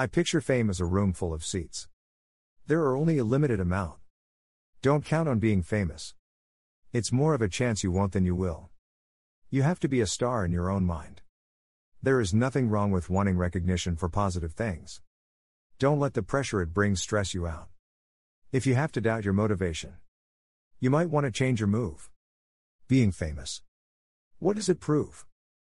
I picture fame as a room full of seats. There are only a limited amount. Don't count on being famous. It's more of a chance you won't than you will. You have to be a star in your own mind. There is nothing wrong with wanting recognition for positive things. Don't let the pressure it brings stress you out. If you have to doubt your motivation, you might want to change your move. Being famous. What does it prove?